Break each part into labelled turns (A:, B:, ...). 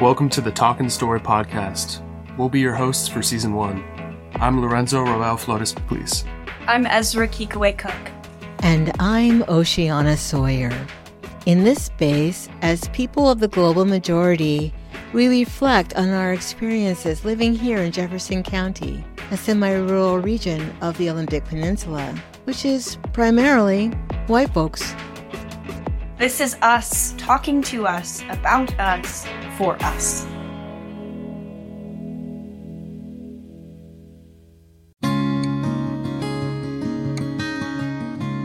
A: Welcome to the Talkin' Story podcast. We'll be your hosts for season one. I'm Lorenzo Roel Flores Please.
B: I'm Ezra Kikaway Cook.
C: And I'm Oceana Sawyer. In this space, as people of the global majority, we reflect on our experiences living here in Jefferson County, a semi rural region of the Olympic Peninsula, which is primarily white folks.
B: This is us talking to us, about us, for us.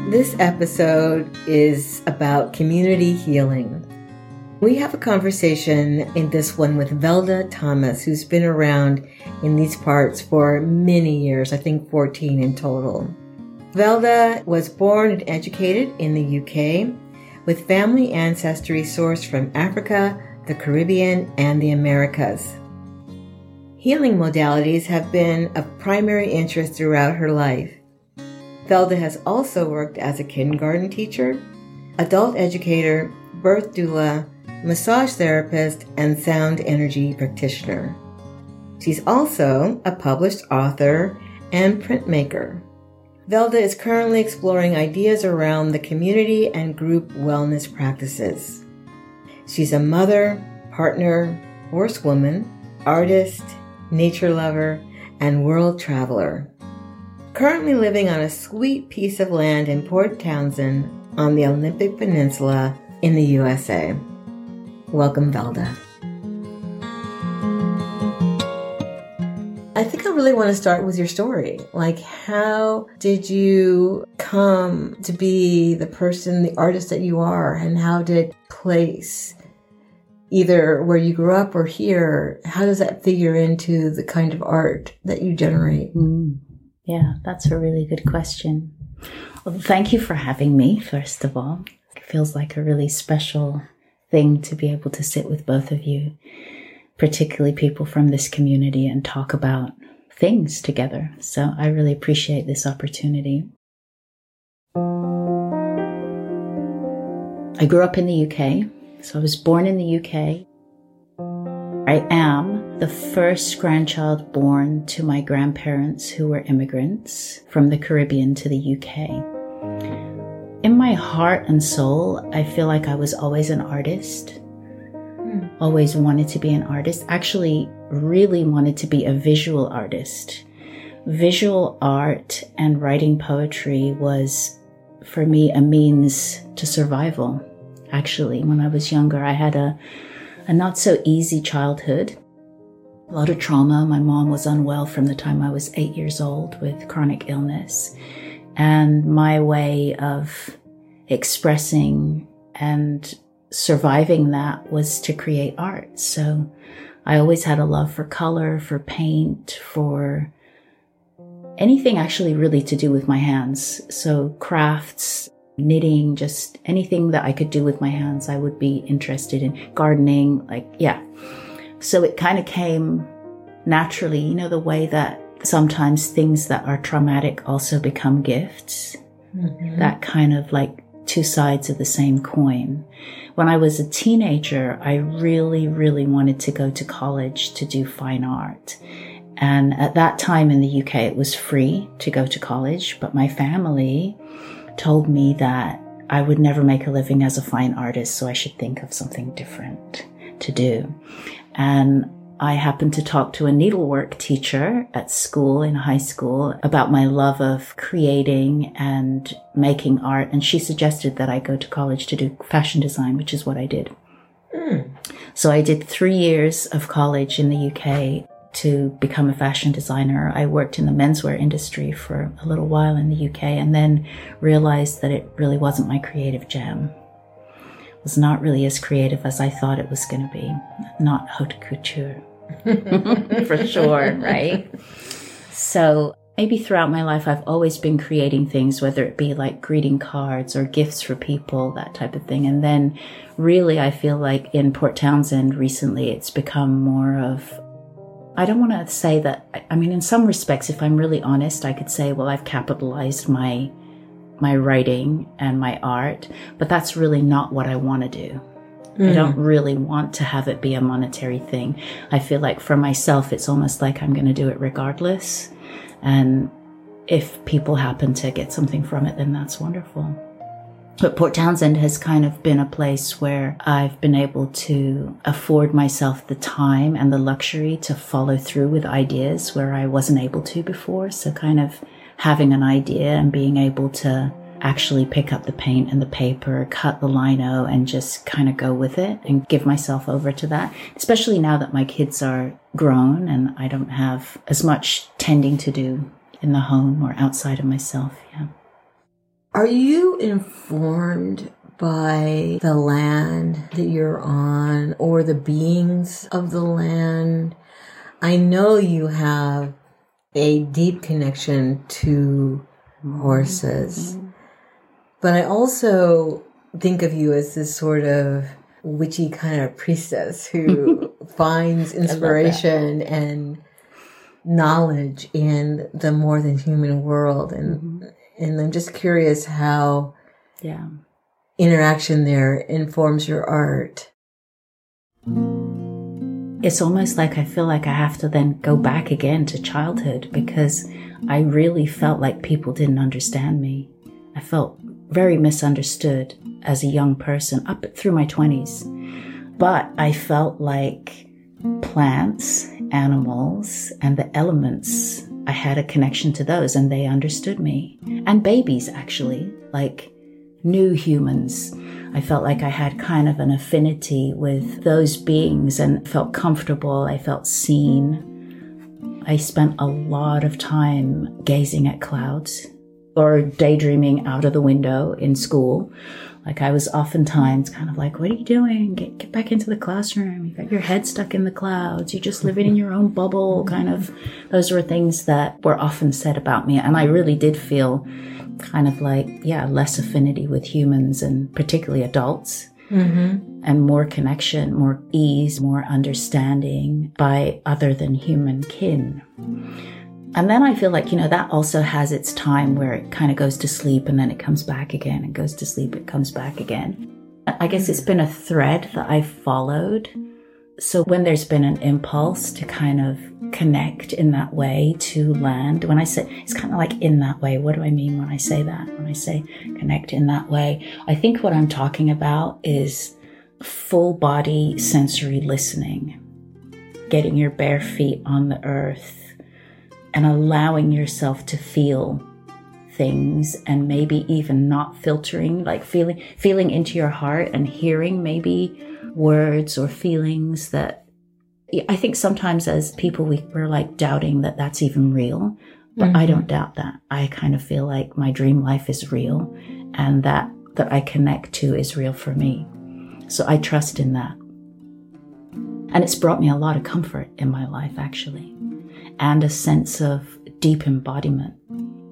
C: This episode is about community healing. We have a conversation in this one with Velda Thomas, who's been around in these parts for many years, I think 14 in total. Velda was born and educated in the UK with family ancestry sourced from Africa, the Caribbean, and the Americas. Healing modalities have been of primary interest throughout her life. Velda has also worked as a kindergarten teacher, adult educator, birth doula, massage therapist, and sound energy practitioner. She's also a published author and printmaker. Velda is currently exploring ideas around the community and group wellness practices. She's a mother, partner, horsewoman, artist, nature lover, and world traveler. Currently living on a sweet piece of land in Port Townsend on the Olympic Peninsula in the USA. Welcome, Velda. I think I really want to start with your story. Like, how did you come to be the person, the artist that you are, and how did place, either where you grew up or here, how does that figure into the kind of art that you generate?
D: Mm. Yeah, that's a really good question. Well, thank you for having me, first of all. It feels like a really special thing to be able to sit with both of you particularly people from this community, and talk about things together. So I really appreciate this opportunity. I grew up in the UK, so I was born in the UK. I am the first grandchild born to my grandparents who were immigrants from the Caribbean to the UK. In my heart and soul, I feel like I was always an artist Mm. always wanted to be an artist, actually, really wanted to be a visual artist. Visual art and writing poetry was, for me, a means to survival. Actually, when I was younger, I had a, a not so easy childhood. A lot of trauma. My mom was unwell from the time I was eight years old with chronic illness. And my way of expressing and surviving that was to create art. So I always had a love for color, for paint, for anything actually really to do with my hands. So crafts, knitting, just anything that I could do with my hands, I would be interested in gardening. Like, yeah. So it kind of came naturally, you know, the way that sometimes things that are traumatic also become gifts. Mm-hmm. That kind of like two sides of the same coin. When I was a teenager, I really, really wanted to go to college to do fine art. And at that time in the UK, it was free to go to college, but my family told me that I would never make a living as a fine artist, so I should think of something different to do. And I happened to talk to a needlework teacher at school in high school about my love of creating and making art. And she suggested that I go to college to do fashion design, which is what I did. Mm. So I did three years of college in the UK to become a fashion designer. I worked in the menswear industry for a little while in the UK and then realized that it really wasn't my creative jam was not really as creative as I thought it was going to be. Not haute couture. For sure, right? So maybe throughout my life, I've always been creating things, whether it be like greeting cards or gifts for people, that type of thing. And then really, I feel like in Port Townsend recently, it's become more of I don't want to say that. I mean, in some respects, if I'm really honest, I could say, well, I've capitalized my my writing and my art, but that's really not what I want to do. I don't mm. really want to have it be a monetary thing. I feel like for myself, it's almost like I'm going to do it regardless. And if people happen to get something from it, then that's wonderful. But Port Townsend has kind of been a place where I've been able to afford myself the time and the luxury to follow through with ideas where I wasn't able to before. So kind of having an idea and being able to actually pick up the paint and the paper, cut the lino and just kind of go with it and give myself over to that. Especially now that my kids are grown and I don't have as much tending to do in the home or outside of myself. Yeah.
C: Are you informed by the land that you're on or the beings of the land? I know you have a deep connection to horses, mm-hmm. But I also think of you as this sort of witchy kind of priestess who finds inspiration and knowledge in the more than human world and mm-hmm. and I'm just curious how
D: Yeah.
C: interaction there informs your art.
D: It's almost like I feel like I have to then go back again to childhood because I really felt like people didn't understand me. I felt very misunderstood as a young person up through my 20s. But I felt like plants, animals, and the elements, I had a connection to those and they understood me. And babies, actually, like new humans. I felt like I had kind of an affinity with those beings and felt comfortable. I felt seen. I spent a lot of time gazing at clouds or daydreaming out of the window in school. Like I was oftentimes kind of like, what are you doing? Get, get back into the classroom. You've got your head stuck in the clouds. You're just living in your own bubble. Kind of, those were things that were often said about me. And I really did feel kind of like, yeah, less affinity with humans and particularly adults. Mm-hmm. And more connection, more ease, more understanding by other than human kin. And then I feel like, you know, that also has its time where it kind of goes to sleep and then it comes back again and goes to sleep, it comes back again. I guess it's been a thread that I've followed. So when there's been an impulse to kind of connect in that way to land, when I say it's kind of like in that way, what do I mean when I say that? When I say connect in that way, I think what I'm talking about is full body sensory listening, getting your bare feet on the earth and allowing yourself to feel things and maybe even not filtering like feeling feeling into your heart and hearing maybe words or feelings that I think sometimes as people we, we're like doubting that that's even real but I mm-hmm. don't doubt that. I kind of feel like my dream life is real and that that I connect to is real for me. So I trust in that. And it's brought me a lot of comfort in my life actually and a sense of deep embodiment.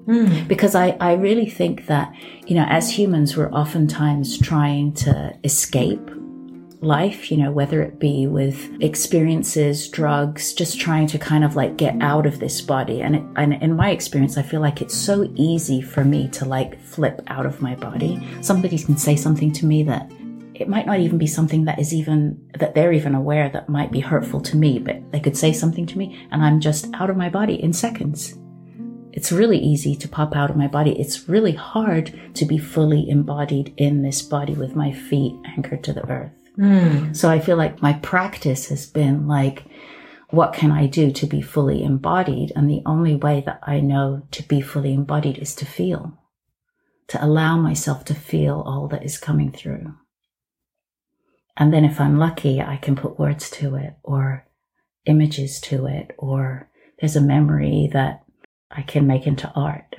D: Hmm. Because I, I really think that, you know, as humans, we're oftentimes trying to escape life, you know, whether it be with experiences, drugs, just trying to kind of like get out of this body. And, it, and in my experience, I feel like it's so easy for me to like flip out of my body. Somebody can say something to me that it might not even be something that is even that they're even aware that might be hurtful to me but they could say something to me and i'm just out of my body in seconds. It's really easy to pop out of my body. It's really hard to be fully embodied in this body with my feet anchored to the earth. Hmm. So i feel like my practice has been like what can i do to be fully embodied? And the only way that i know to be fully embodied is to feel to allow myself to feel all that is coming through and then if I'm lucky, I can put words to it or images to it, or there's a memory that I can make into art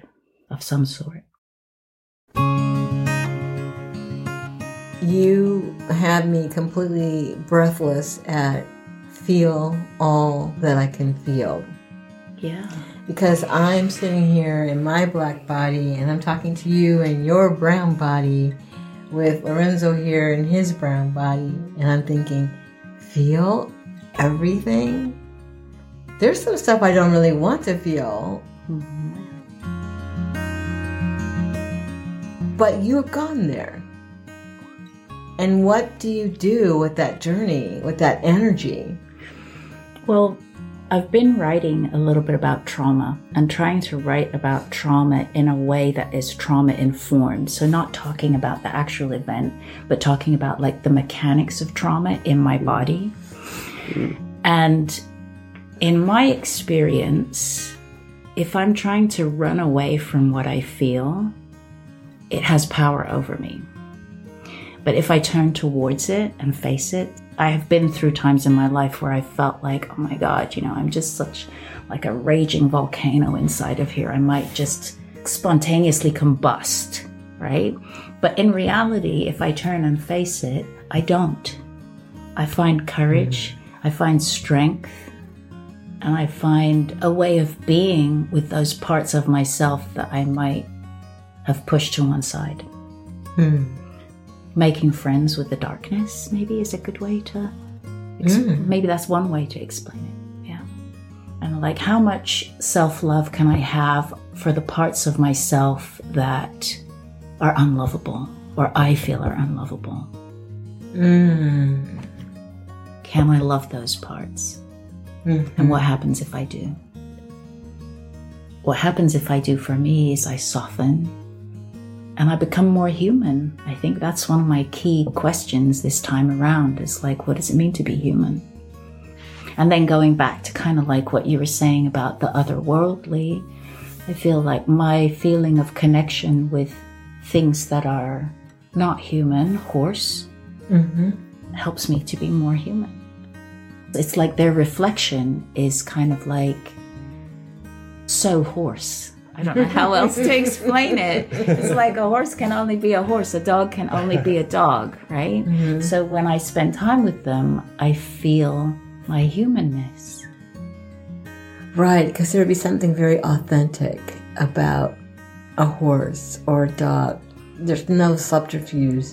D: of some sort.
C: You have me completely breathless at feel all that I can feel.
D: Yeah.
C: Because I'm sitting here in my black body and I'm talking to you in your brown body with Lorenzo here in his brown body. And I'm thinking, feel everything? There's some stuff I don't really want to feel. Mm-hmm. But you've gone there. And what do you do with that journey, with that energy?
D: Well, I've been writing a little bit about trauma and trying to write about trauma in a way that is trauma informed. So, not talking about the actual event, but talking about like the mechanics of trauma in my mm. body. Mm. And in my experience, if I'm trying to run away from what I feel, it has power over me. But if I turn towards it and face it, I have been through times in my life where I felt like, oh my God, you know, I'm just such like a raging volcano inside of here. I might just spontaneously combust, right? But in reality, if I turn and face it, I don't. I find courage, I find strength, and I find a way of being with those parts of myself that I might have pushed to one side.
C: Hmm.
D: Making friends with the darkness, maybe, is a good way to. Ex-
C: Mm.
D: Maybe that's one way to explain it. Yeah. And like, how much self love can I have for the parts of myself that are unlovable or I feel are unlovable?
C: Mm.
D: Can I love those parts?
C: Mhm.
D: And what happens if I do? What happens if I do for me is I soften and I become more human. I think that's one of my key questions this time around is like, what does it mean to be human? And then going back to kind of like what you were saying about the otherworldly, I feel like my feeling of connection with things that are not human, horse,
C: Mhm.
D: helps me to be more human. It's like their reflection is kind of like so horse. I don't know how else to explain it. It's like a horse can only be a horse, a dog can only be a dog, right? Mm-hmm. So when I spend time with them, I feel my humanness.
C: Right, because there would be something very authentic about a horse or a dog. There's no subterfuge.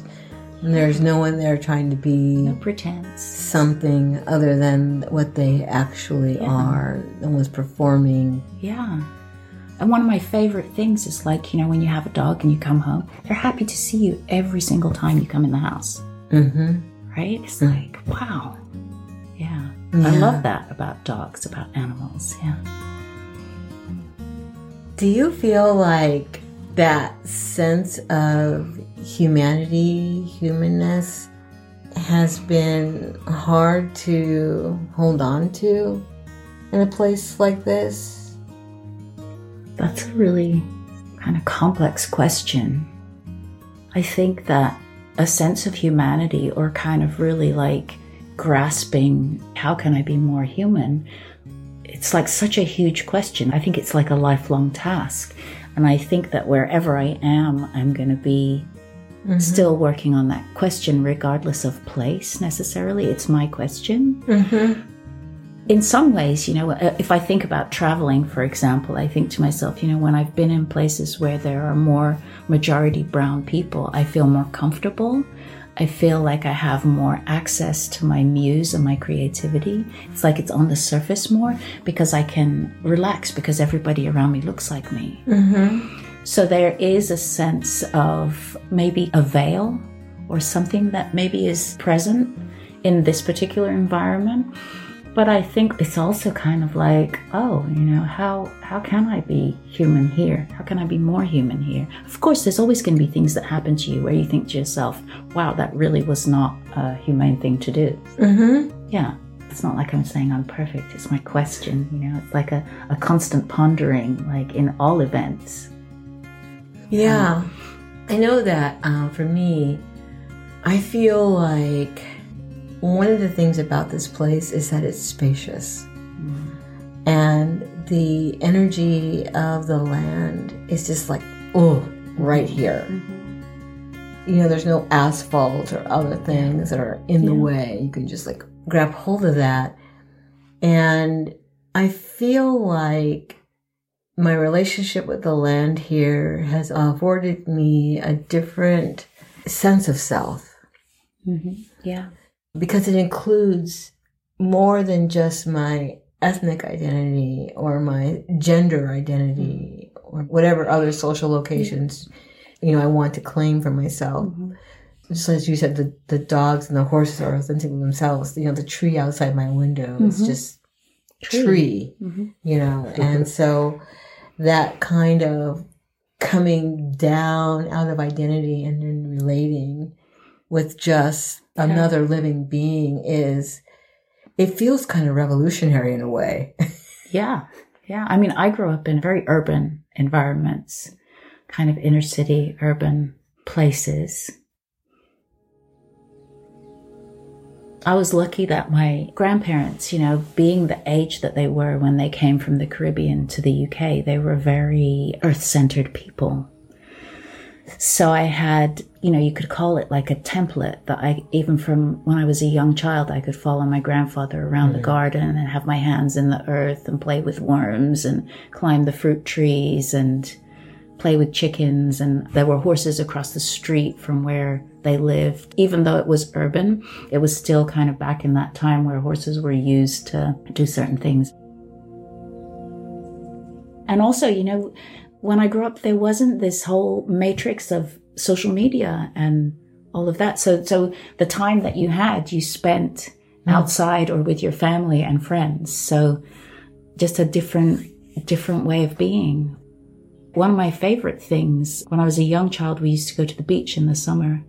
C: And there's no one there trying to be
D: No pretense.
C: something other than what they actually
D: Yeah.
C: are and was performing.
D: Yeah. And one of my favorite things is like, you know, when you have a dog and you come home, they're happy to see you every single time you come in the house.
C: Mm-hmm.
D: right? It's like, wow. Yeah. I love that about dogs, about animals. Yeah.
C: Do you feel like that sense of humanity, humanness, has been hard to hold on to in a place like this?
D: That's a really kind of complex question. I think that a sense of humanity or kind of really like grasping how can I be more human? It's like such a huge question. I think it's like a lifelong task. And I think that wherever I am, I'm going to be still working on that question, regardless of place necessarily. It's my question.
C: Mm-hmm.
D: In some ways, you know, uh, if I think about traveling, for example, I think to myself, you know, when I've been in places where there are more majority brown people, I feel more comfortable. I feel like I have more access to my muse and my creativity. It's like it's on the surface more because I can relax because everybody around me looks like me.
C: Mm-hmm.
D: So there is a sense of maybe a veil or something that maybe is present in this particular environment. But I think it's also kind of like, oh, you know, how how can I be human here? How can I be more human here? Of course, there's always going to be things that happen to you where you think to yourself, wow, that really was not a humane thing to do.
C: Mm-hmm.
D: Yeah. It's not like I'm saying I'm perfect. It's my question, you know, it's like a, a constant pondering, like in all events.
C: Yeah. I know that uh, for me, I feel like one of the things about this place is that it's spacious. And the energy of the land is just like, oh, right here. You know, there's no asphalt or other things that are in the way. You can just like grab hold of that. And I feel like my relationship with the land here has afforded me a different sense of self
D: Mm-hmm. Yeah.
C: Because it includes more than just my ethnic identity or my gender identity or whatever other social locations you know I want to claim for myself. just as you said, the, the dogs and the horses are authentic themselves. You know, the tree outside my window is
D: Mhm.
C: just
D: Tree.
C: tree,
D: Mhm.
C: you know, and so that kind of coming down out of identity and then relating with just
D: Yeah.
C: another living being is, it feels kind of revolutionary in a way.
D: Yeah. Yeah. I mean, I grew up in very urban environments, kind of inner city, urban places. I was lucky that my grandparents, you know, being the age that they were when they came from the Caribbean to the UK, they were very earth centered people. So I had, you know, you could call it like a template that I, even from when I was a young child, I could follow my grandfather around the mm. garden and have my hands in the earth and play with worms and climb the fruit trees and play with chickens. And there were horses across the street from where they lived. Even though it was urban, it was still kind of back in that time where horses were used to do certain things. And also, you know, when I grew up, there wasn't this whole matrix of social media and all of that. So, so the time that you had, you spent mm. outside or with your family and friends. So just a different, different way of being. One of my favorite things when I was a young child, we used to go to the beach in the summer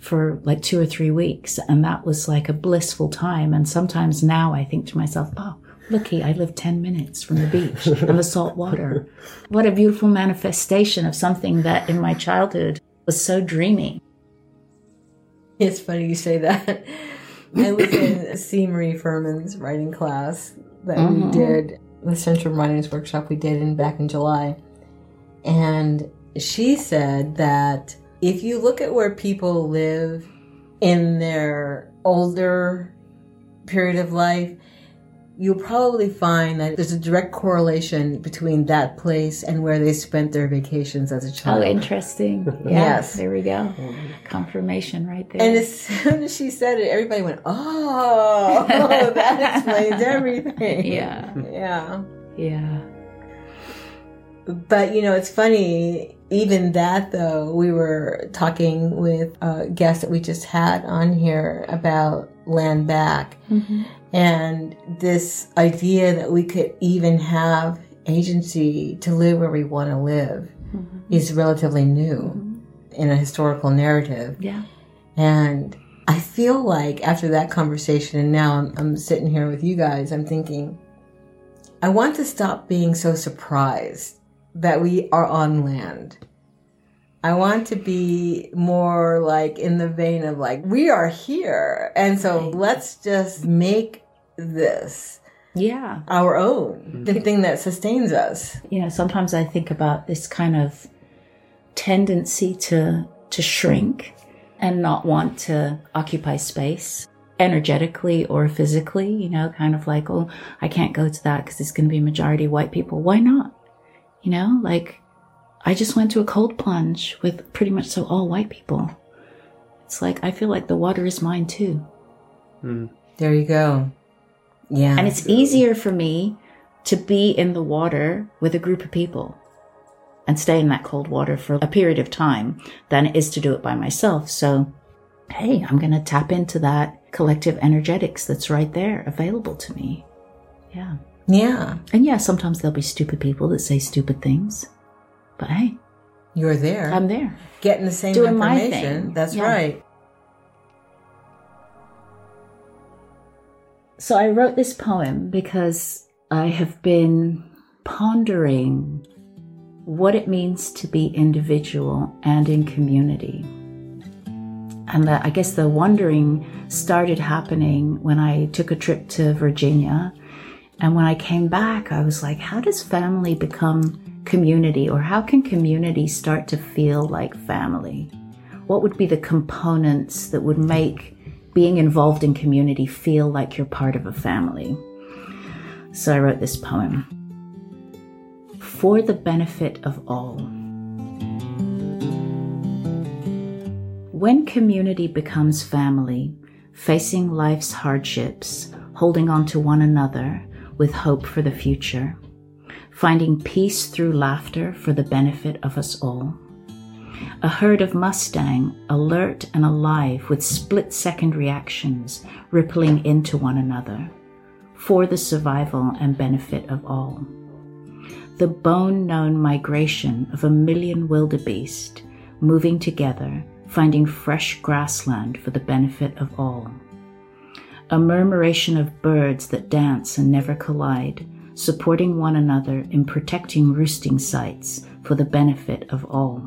D: for like two or three weeks. And that was like a blissful time. And sometimes now I think to myself, oh, looky, I live 10 minutes from the beach and the salt water. What a beautiful manifestation of something that in my childhood was so dreamy.
C: It's funny you say that. I was in C. Marie Furman's writing class that we
D: Mhm.
C: did, the Centrum Writings Workshop we did in back in July. And she said that if you look at where people live in their older period of life, you'll probably find that there's a direct correlation between that place and where they spent their vacations as a
D: oh,
C: child.
D: Oh, interesting. Yeah,
C: Yes.
D: There we go. Confirmation right there.
C: And as soon as she said it, everybody went, "Oh, that explains everything."
D: Yeah.
C: yeah.
D: yeah.
C: But you know, it's funny. Even that, though, we were talking with a guest that we just had on here about land back,
D: Mhm.
C: and this idea that we could even have agency to live where we want to live
D: Mhm.
C: is relatively new in a historical narrative.
D: Yeah.
C: And I feel like after that conversation, and now I'm, I'm sitting here with you guys, I'm thinking, I want to stop being so surprised that we are on land. I want to be more like in the vein of like, we are here. And so
D: Right.
C: let's just make this
D: Yeah.
C: our own, mm-hmm. the thing that sustains us.
D: You know, sometimes I think about this kind of tendency to to shrink and not want to occupy space energetically or physically, you know, kind of like, oh, I can't go to that because it's going to be majority white people. Why not? You know, like I just went to a cold plunge with pretty much so all white people. It's like I feel like the water is mine too. Hmm.
C: There you go. Yeah.
D: And it's easier for me to be in the water with a group of people and stay in that cold water for a period of time than it is to do it by myself. So, hey, I'm going to tap into that collective energetics that's right there available to me. Yeah.
C: yeah.
D: And yeah, sometimes there'll be stupid people that say stupid things. But hey,
C: You're there.
D: I'm there.
C: getting the same
D: Doing
C: information. That's
D: Yeah.
C: right.
D: So I wrote this poem because I have been pondering what it means to be individual and in community. And the, I guess the wondering started happening when I took a trip to Virginia. And when I came back, I was like, how does family become community? Or how can community start to feel like family? What would be the components that would make being involved in community feel like you're part of a family? So I wrote this poem. For the benefit of all. When community becomes family, facing life's hardships, holding on to one another with hope for the future, finding peace through laughter for the benefit of us all, A herd of Mustang, alert and alive with split second reactions, rippling into one another, for the survival and benefit of all. The bone known migration of a million wildebeest, moving together, finding fresh grassland for the benefit of all. A murmuration of birds that dance and never collide, supporting one another in protecting roosting sites for the benefit of all.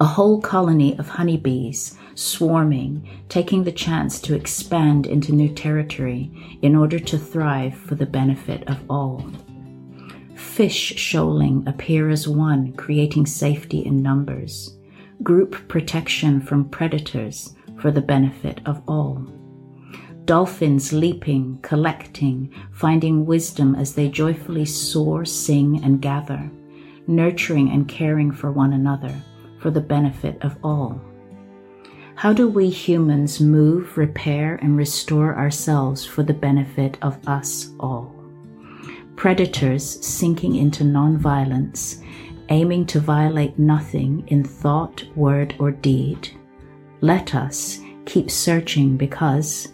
D: A whole colony of honeybees swarming, taking the chance to expand into new territory in order to thrive for the benefit of all. Fish shoaling appear as one, creating safety in numbers. Group protection from predators for the benefit of all. Dolphins leaping, collecting, finding wisdom as they joyfully soar, sing, and gather, nurturing and caring for one another for the benefit of all. How do we humans move, repair, and restore ourselves for the benefit of us all? Predators sinking into nonviolence, aiming to violate nothing in thought, word, or deed. Let us keep searching because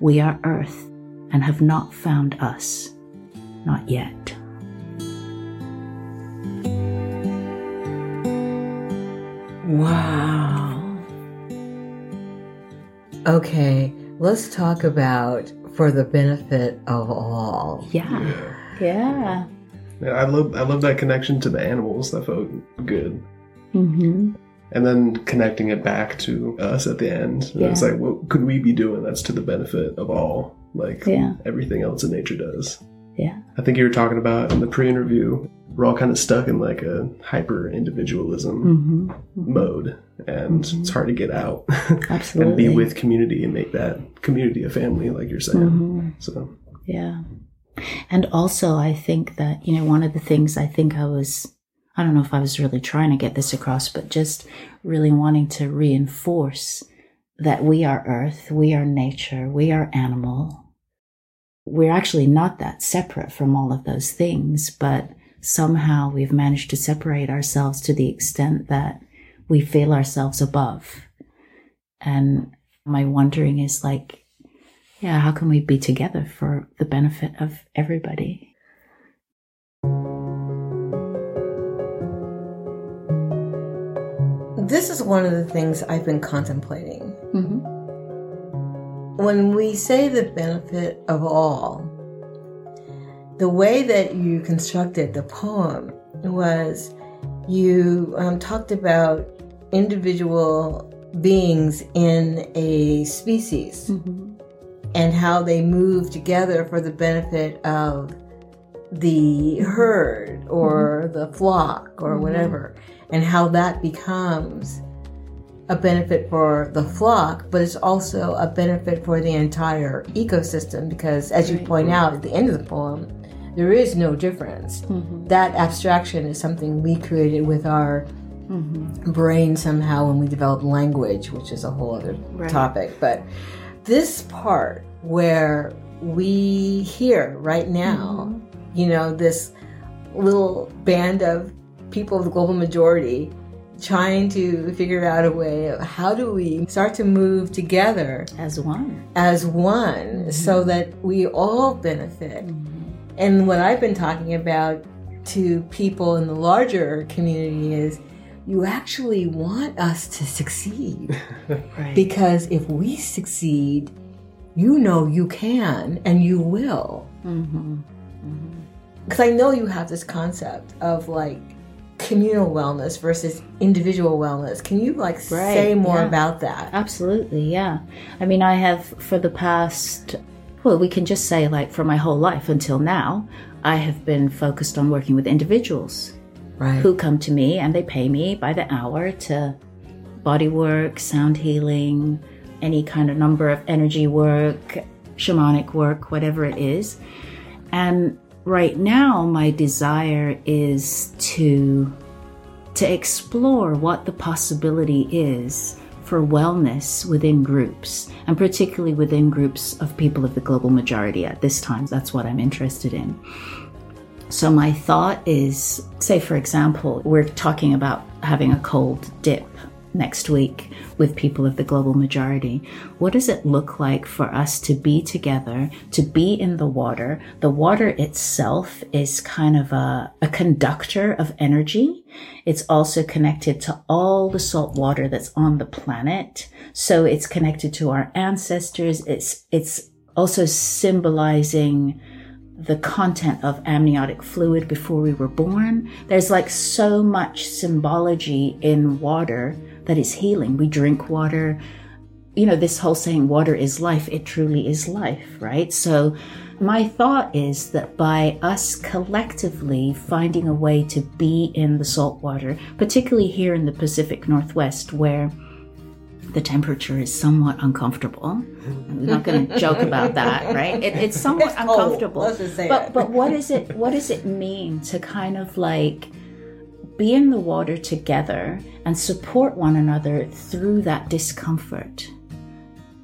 D: we are Earth and have not found us. Not yet.
C: Wow. Okay, let's talk about for the benefit of all.
D: Yeah. Yeah.
A: Yeah, I love I love that connection to the animals. That felt good.
D: Mm-hmm.
A: And then connecting it back to us at the end. And It's
D: Yeah.
A: like, what could we be doing that's to the benefit of all? Like
D: Yeah.
A: everything else in nature does.
D: Yeah.
A: I think you were talking about in the pre-interview. We're all kind of stuck in like a hyper individualism
D: Mm-hmm.
A: mode, and it's hard to get out
D: Absolutely.
A: and be with community and make that community a family, like you're saying.
D: Mm-hmm.
A: So
D: Yeah. And also, I think that, you know, one of the things I think I was, I don't know if I was really trying to get this across, but just really wanting to reinforce that we are earth, we are nature, we are animal. We're actually not that separate from all of those things, but somehow we've managed to separate ourselves to the extent that we feel ourselves above. And my wondering is like, yeah, how can we be together for the benefit of everybody?
C: This is one of the things I've been contemplating.
D: Mm-hmm.
C: When we say the benefit of all, the way that you constructed the poem was you um, talked about individual beings in a species
D: Mm-hmm.
C: and how they move together for the benefit of the herd or the flock or
D: Mhm.
C: whatever, and how that becomes a benefit for the flock, but it's also a benefit for the entire ecosystem because, as you point out at the end of the poem, there is no difference.
D: Mm-hmm.
C: That abstraction is something we created with our
D: Mm-hmm.
C: brain somehow when we developed language, which is a whole other
D: Right.
C: topic. But this part where we hear right now, you know, this little band of people of the global majority trying to figure out a way of how do we start to move together
D: As one.
C: as one mm-hmm. so that we all benefit. Mm-hmm. And what I've been talking about to people in the larger community is you actually want us to succeed
D: Right.
C: because if we succeed, you know you can and you will.
D: mm-hmm. mm-hmm.
C: Because I know you have this concept of like communal wellness versus individual wellness. Can you like say more
D: yeah.
C: about that?
D: Absolutely, yeah. I mean, I have for the past, well, we can just say like for my whole life until now, I have been focused on working with individuals
C: Right.
D: who come to me and they pay me by the hour to body work, sound healing, any kind of number of energy work, shamanic work, whatever it is. And right now my desire is to to explore what the possibility is for wellness within groups and particularly within groups of people of the global majority at this time. That's what i'm interested in. So, my thought is say, for example, we're talking about having a cold dip next week with people of the global majority. What does it look like for us to be together, to be in the water? The water itself is kind of a, a conductor of energy. It's also connected to all the salt water that's on the planet. So it's connected to our ancestors. It's, it's also symbolizing the content of amniotic fluid before we were born. There's like so much symbology in water that is healing. We drink water. You know, this whole saying, water is life, it truly is life, right? So, my thought is that by us collectively finding a way to be in the salt water, particularly here in the Pacific Northwest, where the temperature is somewhat uncomfortable. I'm not going to joke about that, right? It, it's somewhat
C: It's
D: uncomfortable.
C: Let's just say
D: but but what is it? What does it mean to kind of like be in the water together and support one another through that discomfort?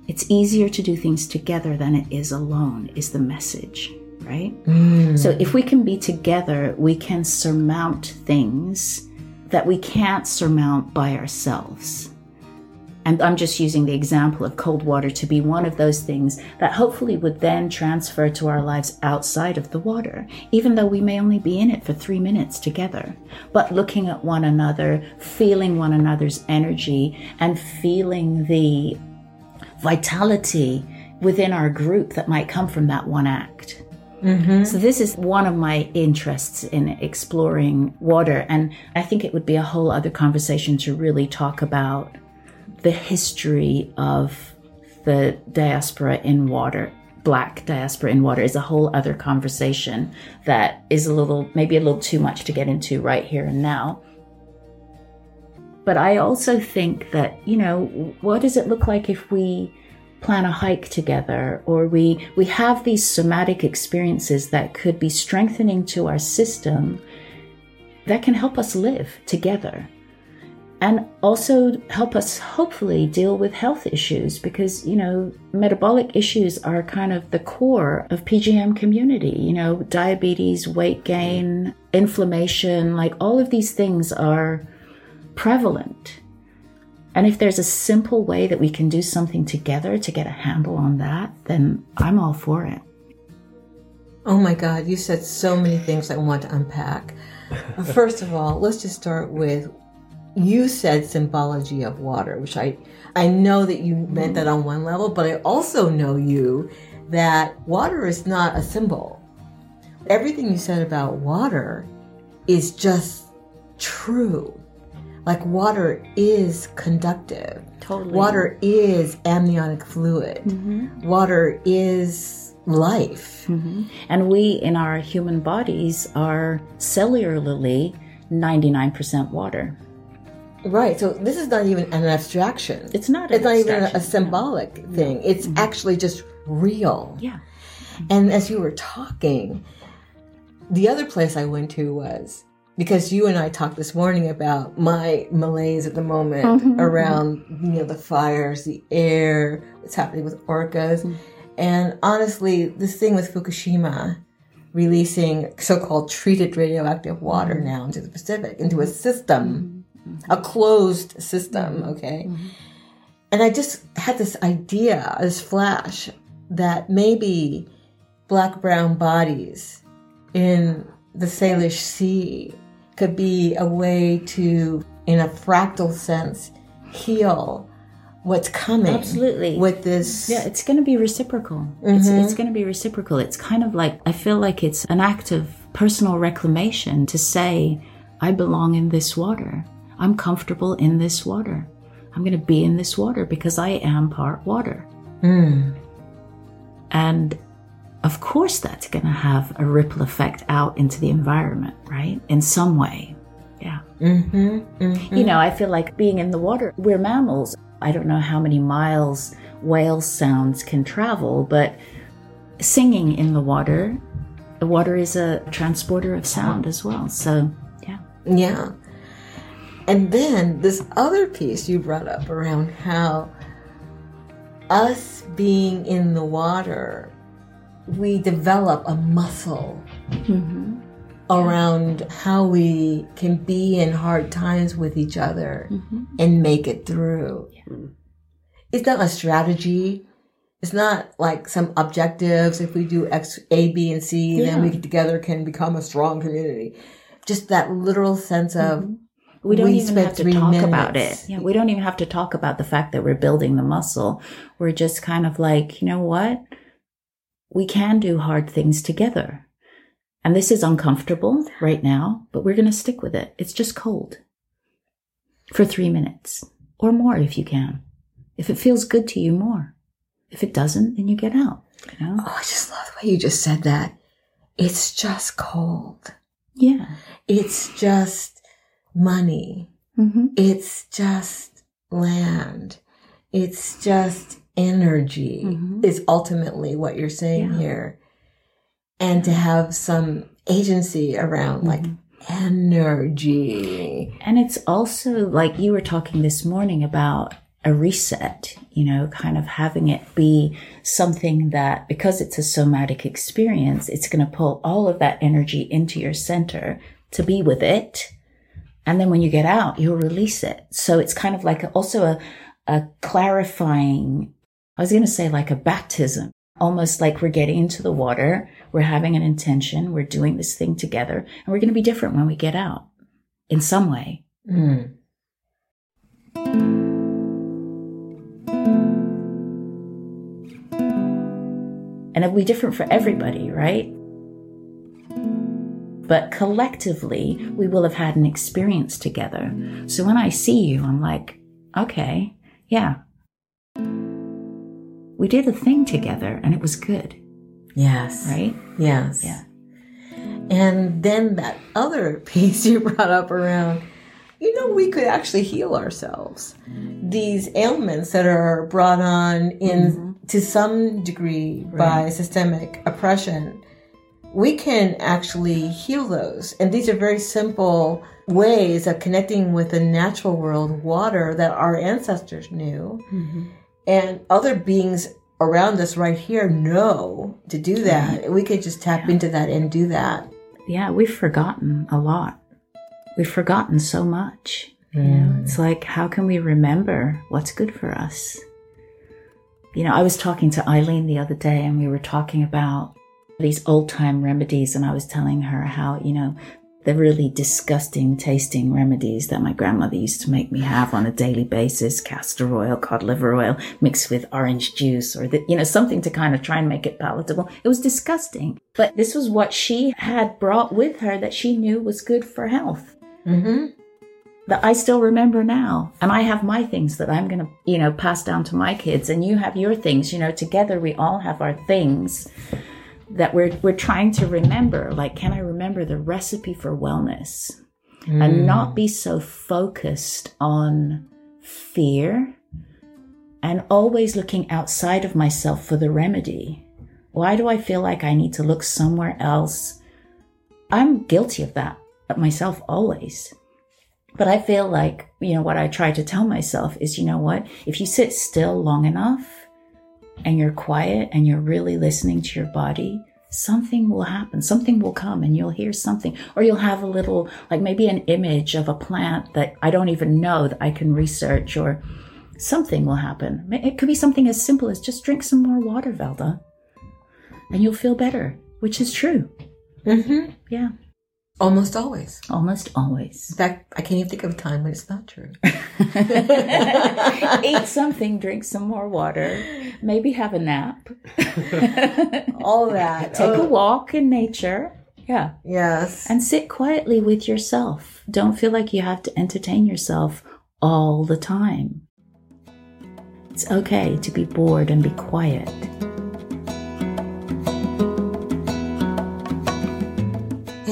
D: It's easier to do things together than it is alone. Is the message right? Mm. So if we can be together, we can surmount things that we can't surmount by ourselves. And I'm just using the example of cold water to be one of those things that hopefully would then transfer to our lives outside of the water, even though we may only be in it for three minutes together. But looking at one another, feeling one another's energy, and feeling the vitality within our group that might come from that one act. Mm-hmm. So this is one of my interests in exploring water, and I think it would be a whole other conversation to really talk about the history of the diaspora in water. Black diaspora in water is a whole other conversation that is a little, maybe a little too much to get into right here and now. But I also think that, you know, what does it look like if we plan a hike together or we we have these somatic experiences that could be strengthening to our system that can help us live together and also help us hopefully deal with health issues because you know metabolic issues are kind of the core of PGM community you know diabetes weight gain inflammation like all of these things are prevalent and if there's a simple way that we can do something together to get a handle on that, then I'm all for it.
C: Oh my God, you said so many things I want to unpack. First of all, let's just start with you said symbology of water, which I I know that you meant that on one level, but I also know you that water is not a symbol. Everything you said about water is just true. Like water is conductive.
D: Totally.
C: Water is amniotic fluid. Mm-hmm. Water is life. Mm-hmm.
D: And we in our human bodies are cellularly 99% water.
C: Right. So this is not even an abstraction.
D: It's not an
C: It's not even a, symbolic thing. It's mm-hmm. actually just real.
D: Yeah.
C: And as you were talking, the other place I went to was because you and I talked this morning about my malaise at the moment mm-hmm. around you know the fires, the air, what's happening with orcas, mm-hmm. and honestly, this thing with Fukushima releasing so-called treated radioactive water now into the Pacific, into a system, a closed system. Mm-hmm. Okay, mm-hmm. and I just had this idea, this flash that maybe black brown bodies in the Salish Sea could be a way to, in a fractal sense, heal what's coming.
D: Absolutely.
C: With this.
D: Yeah, it's going to be reciprocal. It's, mm-hmm. it's going to be reciprocal. It's kind of like, I feel like it's an act of personal reclamation to say, I belong in this water. I'm comfortable in this water. I'm going to be in this water because I am part water. And of course, that's going to have a ripple effect out into the environment, right? In some way. Yeah.
C: Mm-hmm,
D: You know, I feel like being in the water, we're mammals. I don't know how many miles whale sounds can travel, but singing in the water, the water is a transporter of sound as well. So, yeah.
C: Yeah. And then this other piece you brought up around how us being in the water, we develop a muscle mm-hmm. around how we can be in hard times with each other mm-hmm. and make it through. It's not a strategy. It's not like some objectives. If we do X, A, B, and C, then we together can become a strong community. Just that literal sense of mm-hmm.
D: We don't
C: We
D: even have to talk about it. Yeah, we don't even have to talk about the fact that we're building the muscle. We're just kind of like, you know what? We can do hard things together. And this is uncomfortable right now, but we're going to stick with it. It's just cold for three minutes or more if you can. If it feels good to you, more. If it doesn't, then you get out. You know?
C: oh, I just love the way you just said that. It's just cold.
D: Yeah.
C: It's just money.
D: hmm
C: It's just land. It's just energy
D: Mhm.
C: is ultimately what you're saying
D: Yeah.
C: here. And to have some agency around like
D: Mm-hmm.
C: energy.
D: And it's also like you were talking this morning about a reset, you know, kind of having it be something that because it's a somatic experience, it's going to pull all of that energy into your center to be with it. And then when you get out, you'll release it. So it's kind of like also a, a clarifying, I was going to say like a baptism, almost like we're getting into the water. We're having an intention. We're doing this thing together and we're going to be different when we get out in some way.
C: Mm.
D: And it'll be different for everybody, right? But collectively, we will have had an experience together. So when I see you, I'm like, okay, yeah. We did a thing together and it was good,
C: Yes.
D: right?
C: Yes.
D: Yeah.
C: And then that other piece you brought up around, you know, we could actually heal ourselves. These ailments that are brought on in mm-hmm. to some degree by systemic oppression, we can actually heal those. And these are very simple ways of connecting with the natural world, water that our ancestors knew. Mm-hmm. And other beings around us right here know to do that. We could just tap into that and do that.
D: Yeah, we've forgotten a lot. We've forgotten so much. You know, mm. it's like, how can we remember what's good for us? You know, I was talking to Eileen the other day and we were talking about these old time remedies, and I was telling her how, you know, the really disgusting tasting remedies that my grandmother used to make me have on a daily basis castor oil, cod liver oil mixed with orange juice, or, the, you know, something to kind of try and make it palatable. It was disgusting. But this was what she had brought with her that she knew was good for health
C: Mm-hmm.
D: that I still remember now. And I have my things that I'm going to, you know, pass down to my kids and you have your things, you know, together we all have our things that we're we're trying to remember. Like can I remember the recipe for wellness and mm. not be so focused on fear and always looking outside of myself for the remedy. Why do I feel like I need to look somewhere else? I'm guilty of that myself always. But I feel like, you know, what I try to tell myself is, you know what? If you sit still long enough and you're quiet and you're really listening to your body, something will happen. Something will come and you'll hear something. Or you'll have a little, like maybe an image of a plant that I don't even know that I can research or something will happen. It could be something as simple as just drink some more water, Velda, and you'll feel better, which is true.
C: Mm-hmm.
D: Yeah,
C: Almost always.
D: almost always.
C: In fact, I can't even think of a time when it's not true.
D: Eat something, drink some more water, maybe have a nap,
C: All that.
D: take a
C: Oh,
D: walk in nature. Yeah.
C: Yes.
D: And sit quietly with yourself. Don't feel like you have to entertain yourself all the time. It's okay to be bored and be quiet.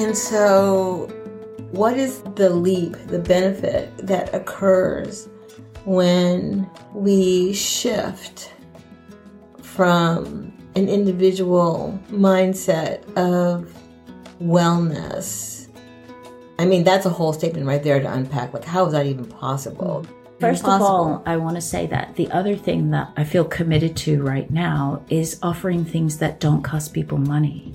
C: And so, what is the leap, the benefit that occurs when we shift from an individual mindset of wellness? I mean, that's a whole statement right there to unpack. Like, how is that even possible? Mm.
D: First of all, I want to say that the other thing that I feel committed to right now is offering things that don't cost people money.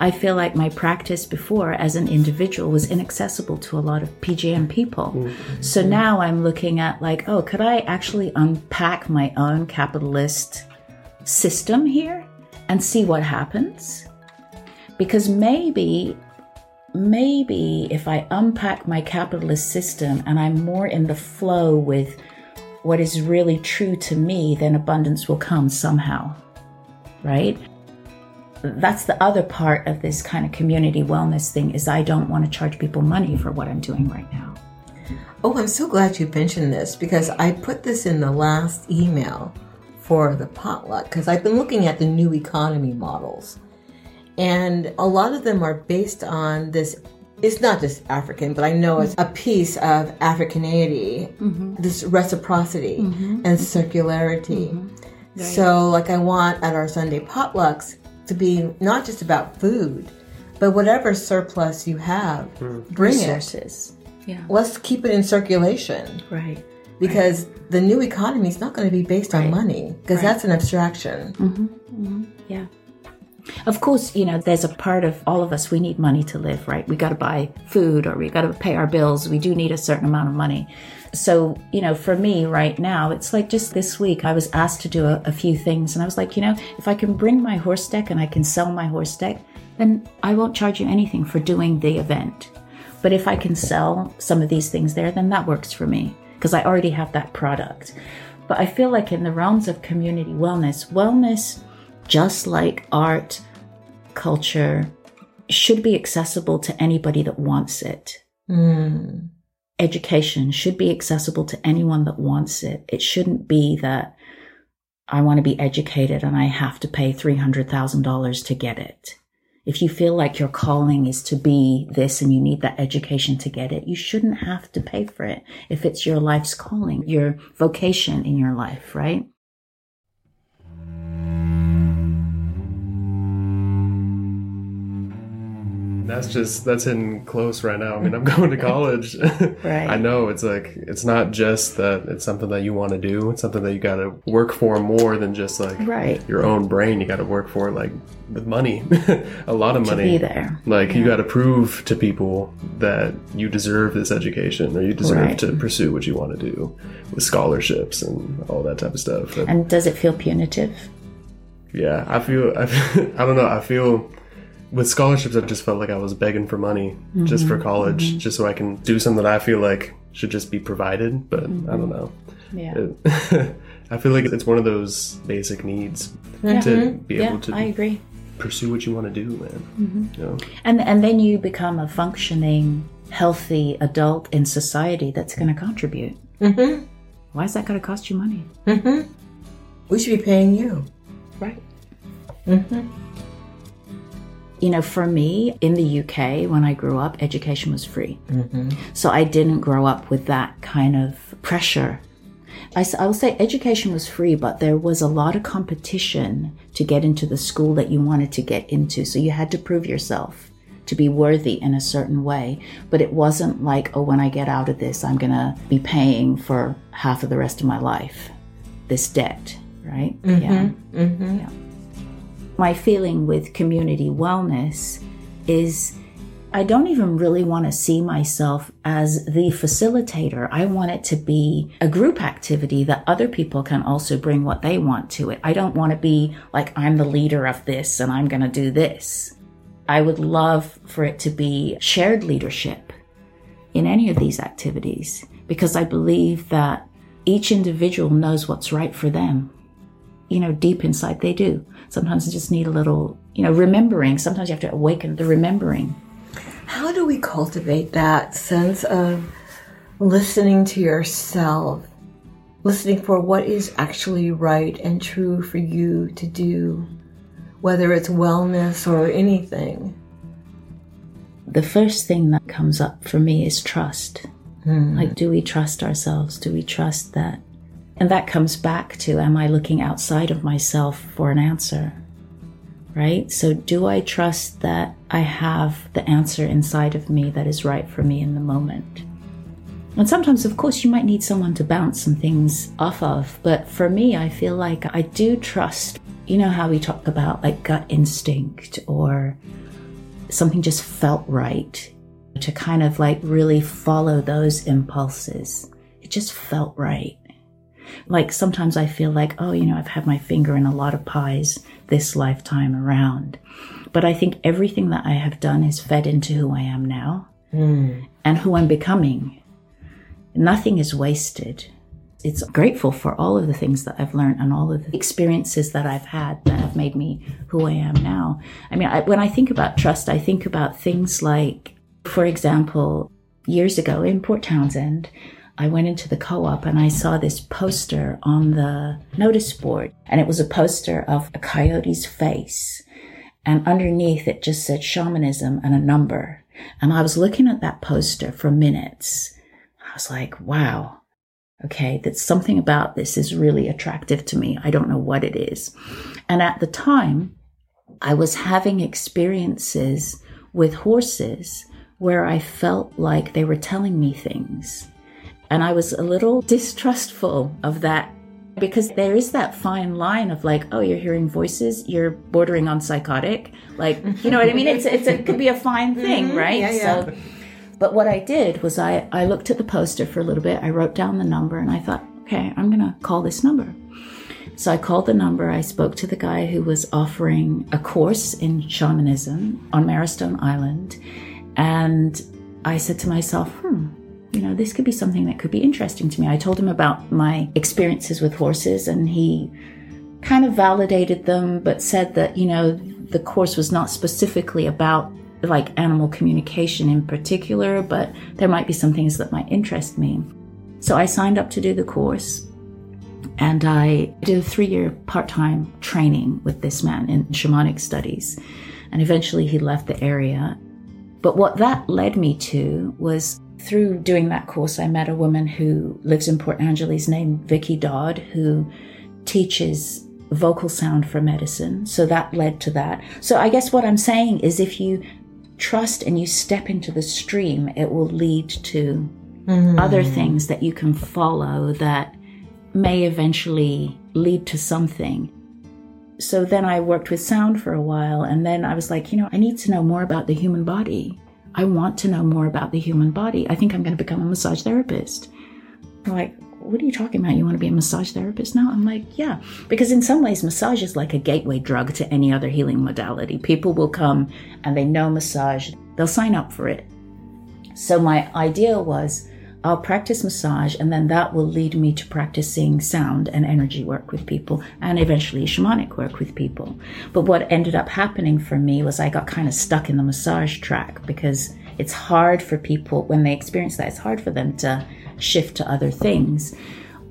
D: I feel like my practice before as an individual was inaccessible to a lot of PGM people. Mm-hmm. So now I'm looking at like, oh, could I actually unpack my own capitalist system here and see what happens? Because maybe maybe if I unpack my capitalist system and I'm more in the flow with what is really true to me, then abundance will come somehow. Right? That's the other part of this kind of community wellness thing is I don't want to charge people money for what I'm doing right now.
C: Oh, I'm so glad you mentioned this because I put this in the last email for the potluck because I've been looking at the new economy models. And a lot of them are based on this. It's not just African, but I know it's a piece of Africanity, mm-hmm. this reciprocity mm-hmm. and circularity. Mm-hmm. So, like, I want at our Sunday potlucks to be not just about food, but whatever surplus you have, hmm. bring it.
D: Resources. Yeah.
C: Let's keep it in circulation
D: Right.
C: because the new economy is not going to be based on money because that's an abstraction. Mm-hmm. Mm-hmm.
D: Yeah. Of course, you know, there's a part of all of us, we need money to live, right? We got to buy food or we got to pay our bills. We do need a certain amount of money. So, you know, for me right now, it's like just this week, I was asked to do a, a few things. And I was like, you know, if I can bring my horse deck and I can sell my horse deck, then I won't charge you anything for doing the event. But if I can sell some of these things there, then that works for me because I already have that product. But I feel like in the realms of community wellness, wellness, just like art, culture, should be accessible to anybody that wants it. Hmm. Education should be accessible to anyone that wants it. It shouldn't be that I want to be educated and I have to pay $300,000 to get it. If you feel like your calling is to be this and you need that education to get it, you shouldn't have to pay for it if it's your life's calling, your vocation in your life, right?
A: That's just that's in close right now. I mean, I'm going to college.
D: Right.
A: I know it's like it's not just that it's something that you want to do. It's something that you got to work for more than just like
D: Right.
A: your own brain. You got to work for like with money, a lot of
D: To
A: money.
D: be there.
A: Like you got to prove to people that you deserve this education or you deserve
D: Right.
A: to pursue what you want to do with scholarships and all that type of stuff. And
D: And does it feel punitive?
A: yeah, I feel I, I don't know. I feel with scholarships, I just felt like I was begging for money just for mhm. college, mhm. just so I can do something that I feel like should just be provided. But I don't mhm. know.
D: Yeah.
A: It- I feel like it's one of those basic needs to mm-hmm. be
D: Yeah,
A: able to
D: I agree.
A: pursue what you want to do, man. Mm-hmm. You know?
D: And and then you become a functioning, healthy adult in society that's going to contribute. Mm-hmm. Why is that going to cost you money? Mm-hmm.
C: We should be paying you.
D: Right. You know, for me in the UK, when I grew up, education was free. Mm-hmm. So I didn't grow up with that kind of pressure. I will say education was free, but there was a lot of competition to get into the school that you wanted to get into. So you had to prove yourself to be worthy in a certain way. But it wasn't like, oh, when I get out of this, I'm going to be paying for half of the rest of my life, this debt, right? Mm-hmm. Yeah. Mm-hmm. Yeah. My feeling with community wellness is I don't even really want to see myself as the facilitator. I want it to be a group activity that other people can also bring what they want to it. I don't want to be like, I'm the leader of this and I'm going to do this. I would love for it to be shared leadership in any of these activities because I believe that each individual knows what's right for them. You know, deep inside they do. Sometimes you just need a little, you know, remembering. Sometimes you have to awaken the remembering.
C: How do we cultivate that sense of listening to yourself, listening for what is actually right and true for you to do, whether it's wellness or anything?
D: The first thing that comes up for me is trust. Hmm. Like, do we trust ourselves? Do we trust that? And that comes back to am I looking outside of myself for an answer? Right? So, do I trust that I have the answer inside of me that is right for me in the moment? And sometimes, of course, you might need someone to bounce some things off of. But for me, I feel like I do trust. You know how we talk about like gut instinct or something just felt right to kind of like really follow those impulses. It just felt right. Like sometimes I feel like, oh, you know, I've had my finger in a lot of pies this lifetime around. But I think everything that I have done is fed into who I am now
C: Mm.
D: and who I'm becoming. Nothing is wasted. It's grateful for all of the things that I've learned and all of the experiences that I've had that have made me who I am now. I mean, I, when I think about trust, I think about things like, for example, years ago in Port Townsend, I went into the co op and I saw this poster on the notice board, and it was a poster of a coyote's face. And underneath it just said shamanism and a number. And I was looking at that poster for minutes. I was like, wow, okay, that something about this is really attractive to me. I don't know what it is. And at the time, I was having experiences with horses where I felt like they were telling me things. And I was a little distrustful of that because there is that fine line of like, oh, you're hearing voices, you're bordering on psychotic. Like, you know what I mean? It's, it's, it could be a fine thing, right?
C: yeah, yeah.
D: So, but what I did was I, I looked at the poster for a little bit. I wrote down the number and I thought, okay, I'm going to call this number. So I called the number. I spoke to the guy who was offering a course in shamanism on Marrowstone Island. And I said to myself, hmm, you know, this could be something that could be interesting to me. I told him about my experiences with horses and he kind of validated them, but said that, you know, the course was not specifically about like animal communication in particular, but there might be some things that might interest me. So I signed up to do the course and I did a three year part time training with this man in shamanic studies. And eventually he left the area. But what that led me to was through doing that course, I met a woman who lives in Port Angeles named Vicky Dodd, who teaches vocal sound for medicine. So that led to that. So I guess what I'm saying is if you trust and you step into the stream, it will lead to mm-hmm. other things that you can follow that may eventually lead to something. So then I worked with sound for a while, and then I was like, you know, I need to know more about the human body. I want to know more about the human body. I think I'm going to become a massage therapist. They're like, what are you talking about? You want to be a massage therapist now? I'm like, yeah. Because in some ways, massage is like a gateway drug to any other healing modality. People will come and they know massage, they'll sign up for it. So my idea was I'll practice massage and then that will lead me to practicing sound and energy work with people and eventually shamanic work with people. But what ended up happening for me was I got kind of stuck in the massage track because it's hard for people when they experience that, it's hard for them to shift to other things.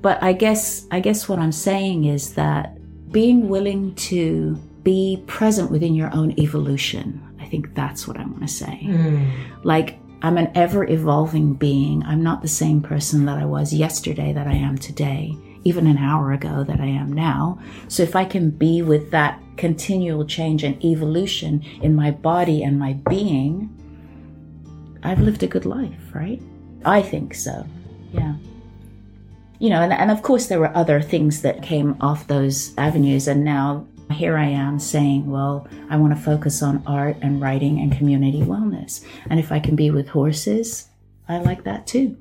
D: But I guess I guess what I'm saying is that being willing to be present within your own evolution. I think that's what I want to say. Hmm. Like I'm an ever evolving being. I'm not the same person that I was yesterday that I am today, even an hour ago that I am now. So if I can be with that continual change and evolution in my body and my being, I've lived a good life, right? I think so. Yeah. You know, and, and of course, there were other things that came off those avenues. And now here I am saying, well, I want to focus on art and writing and community wellness. And if I can be with horses, I like that too.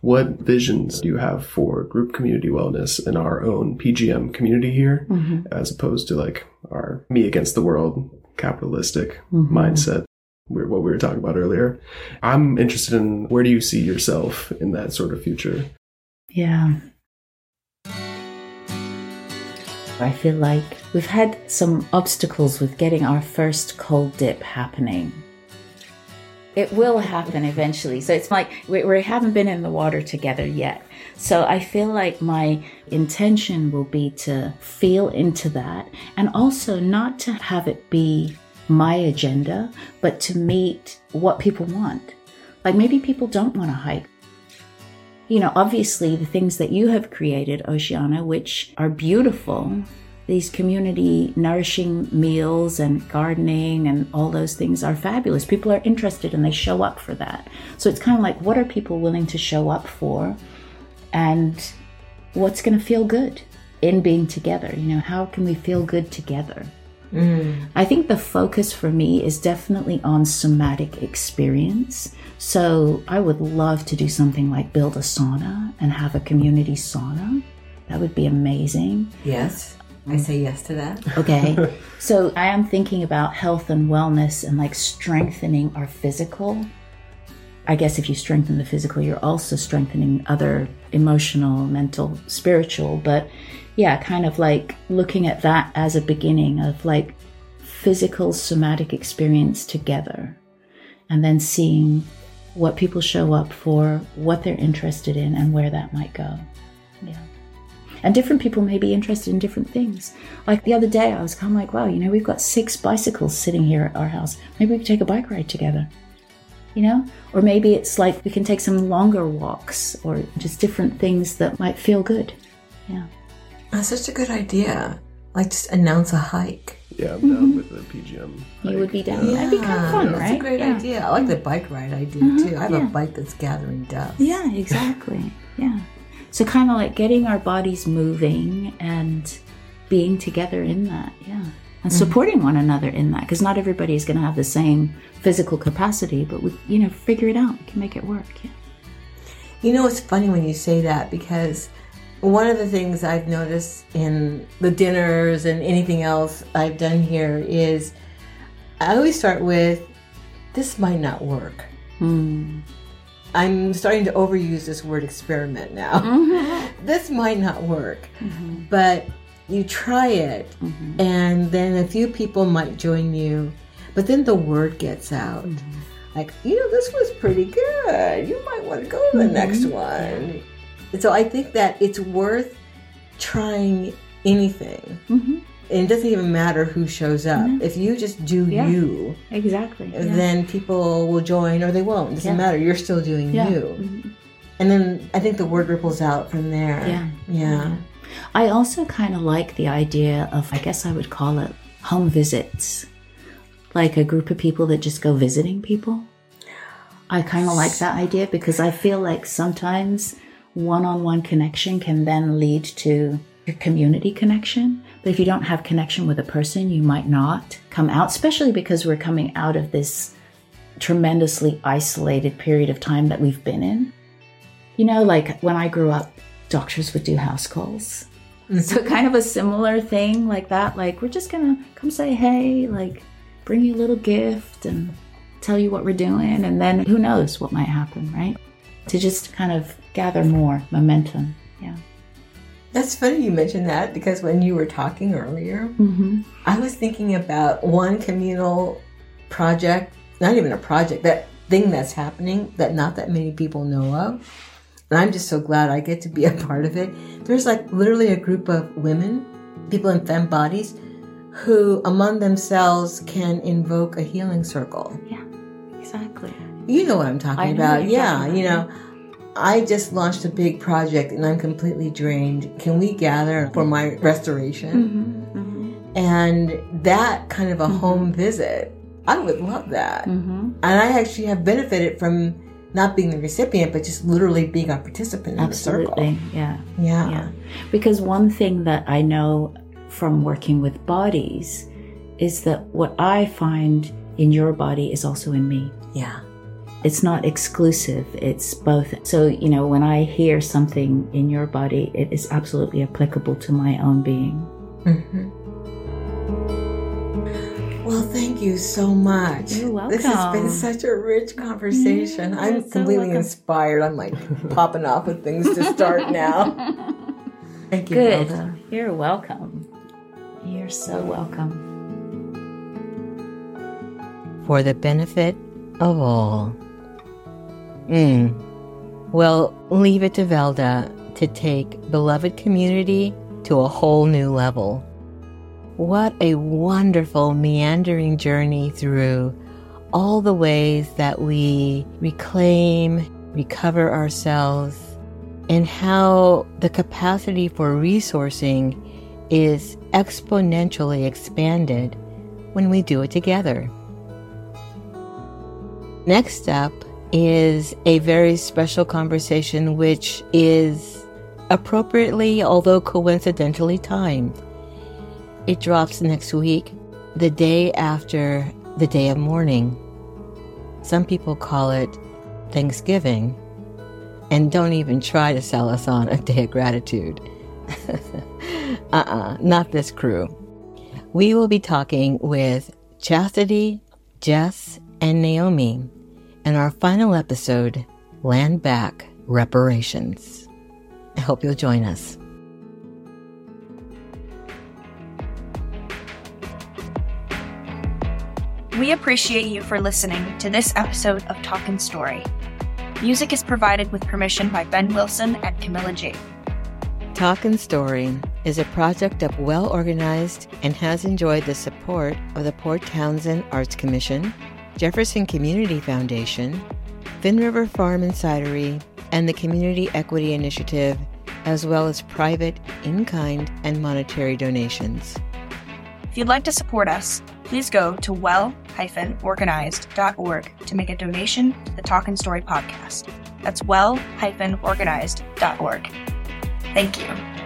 A: What visions do you have for group community wellness in our own PGM community here, mm-hmm. as opposed to like our me against the world capitalistic mm-hmm. mindset? What we were talking about earlier. I'm interested in where do you see yourself in that sort of future?
D: Yeah. I feel like we've had some obstacles with getting our first cold dip happening. It will happen eventually. So it's like we, we haven't been in the water together yet. So I feel like my intention will be to feel into that and also not to have it be my agenda, but to meet what people want. Like maybe people don't want to hike you know, obviously the things that you have created, Oceana, which are beautiful, these community nourishing meals and gardening and all those things are fabulous. People are interested and they show up for that. So it's kind of like, what are people willing to show up for? And what's going to feel good in being together? You know, how can we feel good together? Mm. I think the focus for me is definitely on somatic experience. So I would love to do something like build a sauna and have a community sauna. That would be amazing.
C: Yes. I say yes to that.
D: Okay. so I am thinking about health and wellness and like strengthening our physical. I guess if you strengthen the physical, you're also strengthening other emotional, mental, spiritual. But yeah, kind of like looking at that as a beginning of like physical, somatic experience together. And then seeing what people show up for, what they're interested in, and where that might go. Yeah. And different people may be interested in different things. Like the other day, I was kind of like, wow, you know, we've got six bicycles sitting here at our house. Maybe we could take a bike ride together. You know? Or maybe it's like we can take some longer walks or just different things that might feel good. Yeah.
C: That's such a good idea. Like just announce a hike.
A: Yeah, I'm down with the PGM.
D: You would be down. Yeah. That'd be kind of fun,
C: that's
D: right?
C: a great
D: yeah.
C: idea. I like the bike ride idea uh-huh, too. I have
D: yeah.
C: a bike that's gathering dust.
D: Yeah, exactly. yeah. So kind of like getting our bodies moving and being together in that. Yeah. And mm-hmm. supporting one another in that because not everybody is going to have the same physical capacity, but we, you know, figure it out. We can make it work. Yeah.
C: You know, it's funny when you say that because one of the things I've noticed in the dinners and anything else I've done here is I always start with this might not work. Hmm. I'm starting to overuse this word experiment now. Mm-hmm. this might not work, mm-hmm. but you try it, mm-hmm. and then a few people might join you, but then the word gets out. Like, you know, this was pretty good. You might want to go to the next one. So I think that it's worth trying anything.
D: Mm-hmm.
C: And it doesn't even matter who shows up. If you just do
D: Yeah.
C: you,
D: Exactly. Yeah.
C: then people will join or they won't. It doesn't
D: Yeah.
C: matter. You're still doing you.
D: Mhm.
C: And then I think the word ripples out from there.
D: Yeah.
C: Yeah.
D: I also kind of like the idea of, I guess I would call it home visits, like a group of people that just go visiting people. I kind of like that idea because I feel like sometimes one on one connection can then lead to your community connection. But if you don't have connection with a person, you might not come out, especially because we're coming out of this tremendously isolated period of time that we've been in. You know, like when I grew up, doctors would do house calls. Mm-hmm. So kind of a similar thing like that. Like we're just gonna come say hey, like bring you a little gift and tell you what we're doing, and then who knows what might happen, right? To just kind of gather more momentum. Yeah.
C: That's funny you mentioned that because when you were talking earlier,
D: Mm-hmm.
C: I was thinking about one communal project, not even a project, that thing that's happening that not that many people know of. And I'm just so glad I get to be a part of it. There's like literally a group of women, people in femme bodies, who among themselves can invoke a healing circle.
D: Yeah. Exactly.
C: You know what I'm talking about. yeah,
D: talking
C: you know, I just launched a big project and I'm completely drained. Can we gather for my restoration?
D: Mm-hmm.
C: And that kind of a home visit, I would love that.
D: Mm-hmm.
C: And I actually have benefited from not being the recipient, but just literally being a participant in the circle.
D: Absolutely. Yeah.
C: Yeah.
D: Yeah. Because one thing that I know from working with bodies is that what I find in your body is also in me.
C: Yeah.
D: It's not exclusive, it's both. So, you know, when I hear something in your body, it is absolutely applicable to my own being.
C: hmm Well, thank you so much.
D: You're welcome.
C: This has been such a rich conversation.
D: Yeah,
C: I'm
D: so
C: completely
D: welcome.
C: inspired. I'm like popping off with things to start now. Thank you,
D: Good.
C: Velda.
D: You're welcome. You're so welcome.
C: for the benefit of all. Mm. Well, leave it to Velda to take beloved community to a whole new level. What a wonderful meandering journey through all the ways that we reclaim, recover ourselves, and how the capacity for resourcing is exponentially expanded when we do it together. Next up is a very special conversation, which is appropriately, although coincidentally timed. It drops next week, the day after the day of mourning. Some people call it Thanksgiving and don't even try to sell us on a day of gratitude. uh uh-uh, uh, not this crew. We will be talking with Chastity, Jess, and Naomi in our final episode, Land Back Reparations. I hope you'll join us.
B: We appreciate you for listening to this episode of Talkin' Story. Music is provided with permission by Ben Wilson and Camilla J.
C: Talkin' Story is a project of Well Organized and has enjoyed the support of the Port Townsend Arts Commission, Jefferson Community Foundation, Finnriver Farm and Cidery, and the Community Equity Initiative, as well as private, in kind, and monetary donations.
B: If you'd like to support us, please go to well-organized.org to make a donation to the Talkin' Story podcast. That's well-organized.org. Thank you.